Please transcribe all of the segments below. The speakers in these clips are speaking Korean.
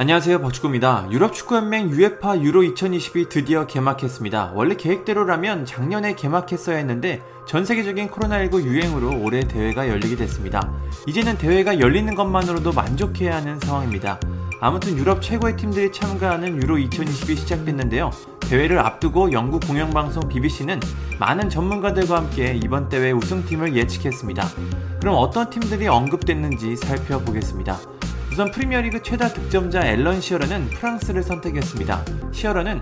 안녕하세요 박축구입니다. 유럽 축구연맹 UEFA 유로 2020이 드디어 개막했습니다. 원래 계획대로라면 작년에 개막했어야 했는데 전 세계적인 코로나19 유행으로 올해 대회가 열리게 됐습니다. 이제는 대회가 열리는 것만으로도 만족해야 하는 상황입니다. 아무튼 유럽 최고의 팀들이 참가하는 유로 2020이 시작됐는데요. 대회를 앞두고 영국 공영방송 BBC는 많은 전문가들과 함께 이번 대회 우승팀을 예측했습니다. 그럼 어떤 팀들이 언급됐는지 살펴보겠습니다. 우선 프리미어리그 최다 득점자 앨런 시어러는 프랑스를 선택했습니다. 시어러는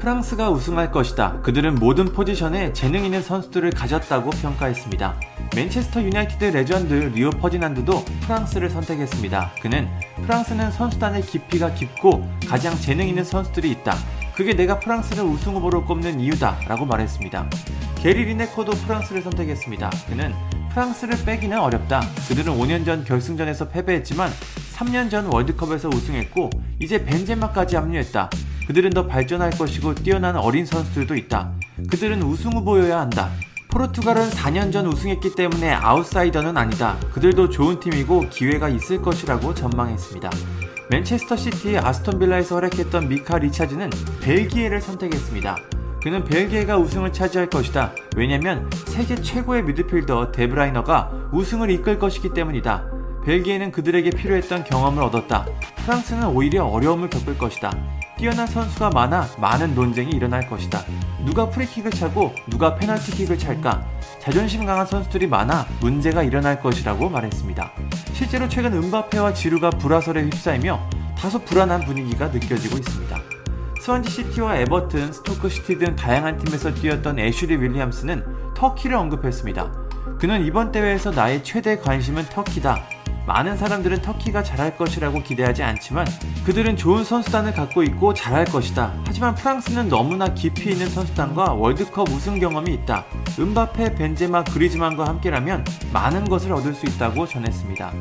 프랑스가 우승할 것이다. 그들은 모든 포지션에 재능 있는 선수들을 가졌다고 평가했습니다. 맨체스터 유나이티드 레전드 리오 퍼디난드도 프랑스를 선택했습니다. 그는 프랑스는 선수단의 깊이가 깊고 가장 재능 있는 선수들이 있다. 그게 내가 프랑스를 우승 후보로 꼽는 이유다. 라고 말했습니다. 게리 리네커도 프랑스를 선택했습니다. 그는 프랑스를 빼기는 어렵다. 그들은 5년 전 결승전에서 패배했지만 3년 전 월드컵에서 우승했고 이제 벤제마까지 합류했다. 그들은 더 발전할 것이고 뛰어난 어린 선수들도 있다. 그들은 우승 후보여야 한다. 포르투갈은 4년 전 우승했기 때문에 아웃사이더는 아니다. 그들도 좋은 팀이고 기회가 있을 것이라고 전망했습니다. 맨체스터 시티 아스톤 빌라에서 활약했던 미카 리차즈는 벨기에를 선택했습니다. 그는 벨기에가 우승을 차지할 것이다. 왜냐면 세계 최고의 미드필더 데브라이너가 우승을 이끌 것이기 때문이다. 벨기에는 그들에게 필요했던 경험을 얻었다. 프랑스는 오히려 어려움을 겪을 것이다. 뛰어난 선수가 많아 많은 논쟁이 일어날 것이다. 누가 프리킥을 차고 누가 페널티킥을 찰까? 자존심 강한 선수들이 많아 문제가 일어날 것이라고 말했습니다. 실제로 최근 은바페와 지루가 불화설에 휩싸이며 다소 불안한 분위기가 느껴지고 있습니다. 스완지 시티와 에버튼, 스토크 시티 등 다양한 팀에서 뛰었던 애슐리 윌리엄스는 터키를 언급했습니다. 그는 이번 대회에서 나의 최대 관심은 터키다. 많은 사람들은 터키가 잘할 것이라고 기대하지 않지만 그들은 좋은 선수단을 갖고 있고 잘할 것이다. 하지만 프랑스는 너무나 깊이 있는 선수단과 월드컵 우승 경험이 있다. 음바페, 벤제마, 그리즈만과 함께라면 많은 것을 얻을 수 있다고 전했습니다.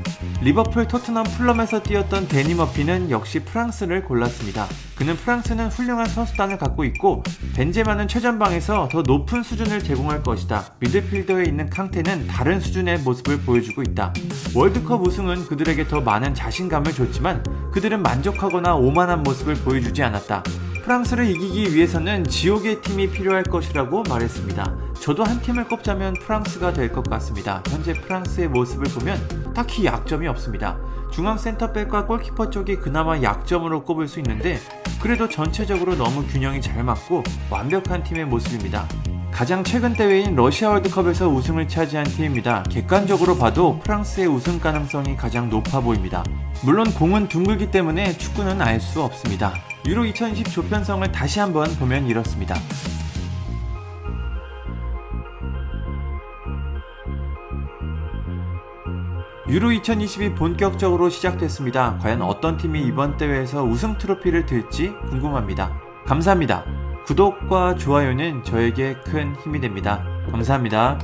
리버풀, 토트넘, 플럼에서 뛰었던 데니 머피는 역시 프랑스를 골랐습니다. 그는 프랑스는 훌륭한 선수단을 갖고 있고 벤제마는 최전방에서 더 높은 수준을 제공할 것이다. 미드필더에 있는 캉테는 다른 수준의 모습을 보여주고 있다. 월드컵 우승은 그들에게 더 많은 자신감을 줬지만 그들은 만족하거나 오만한 모습을 보여주지 않았다. 프랑스를 이기기 위해서는 지옥의 팀이 필요할 것이라고 말했습니다. 저도 한 팀을 꼽자면 프랑스가 될 것 같습니다. 현재 프랑스의 모습을 보면 딱히 약점이 없습니다. 중앙 센터백과 골키퍼 쪽이 그나마 약점으로 꼽을 수 있는데 그래도 전체적으로 너무 균형이 잘 맞고 완벽한 팀의 모습입니다. 가장 최근 대회인 러시아 월드컵에서 우승을 차지한 팀입니다. 객관적으로 봐도 프랑스의 우승 가능성이 가장 높아 보입니다. 물론 공은 둥글기 때문에 축구는 알 수 없습니다. 유로 2020 조편성을 다시 한번 보면 이렇습니다. 유로 2020이 본격적으로 시작됐습니다. 과연 어떤 팀이 이번 대회에서 우승 트로피를 들지 궁금합니다. 감사합니다. 구독과 좋아요는 저에게 큰 힘이 됩니다. 감사합니다.